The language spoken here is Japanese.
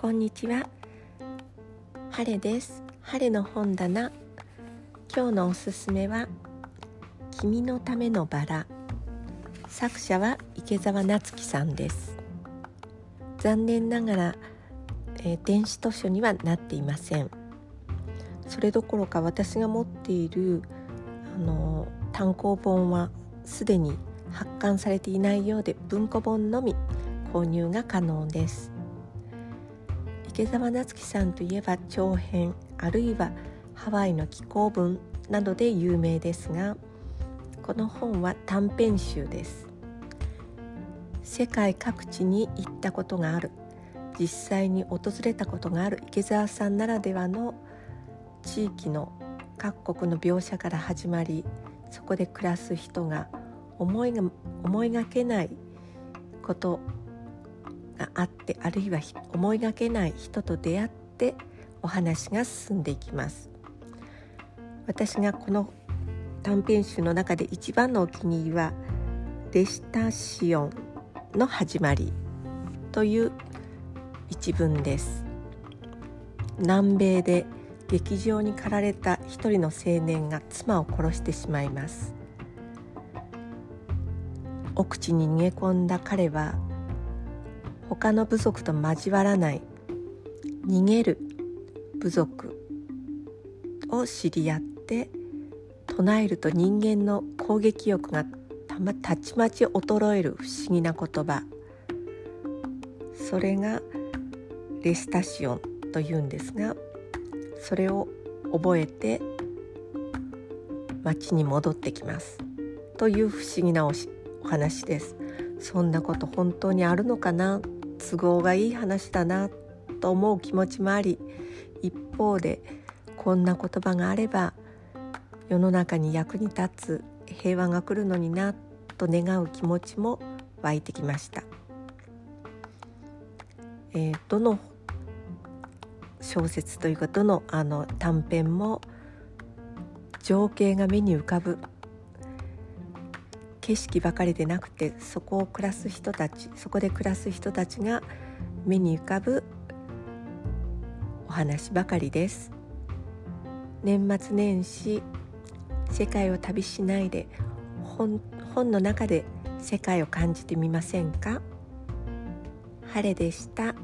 こんにちは。晴れです。晴れの本棚。今日のおすすめは君のためのバラ。作者は池澤夏樹さんです。残念ながら、えー、電子図書にはなっていません。それどころか私が持っているあの単行本はすでに発刊されていないようで文庫本のみ購入が可能です。池澤夏樹さんといえば長編あるいはハワイの気候文などで有名ですがこの本は短編集です。世界各地に行ったことがある。実際に訪れたことがある。池澤さんならではの地域の各国の描写から始まりそこで暮らす人が思いが思いがけないことがあってあるいは思いがけない人と出会ってお話が進んでいきます。私がこの短編集の中で一番のお気に入りは「デシタシオンの始まり」という一文です。南米で劇場に駆られた一人の青年が妻を殺してしまいます。奥地に逃げ込んだ彼は他の部族と交わらない。逃げる。部族。を知り合って唱えると人間の攻撃欲がたまたちまち衰える不思議な言葉。それがレスタシオンというんですがそれを覚えて町に戻ってきます。という不思議なお話です。そんなこと本当にあるのかな？都合がいい話だなと思う気持ちもあり一方でこんな言葉があれば世の中に役に立つ平和が来るのになと願う気持ちも湧いてきました。えー、どの小説というかどのあの短編も情景が目に浮かぶ景色ばかりでなくてそこを暮らす人たちそこで暮らす人たちが目に浮かぶお話ばかりです年末年始世界を旅しないで本本の中で世界を感じてみませんか？晴れでした。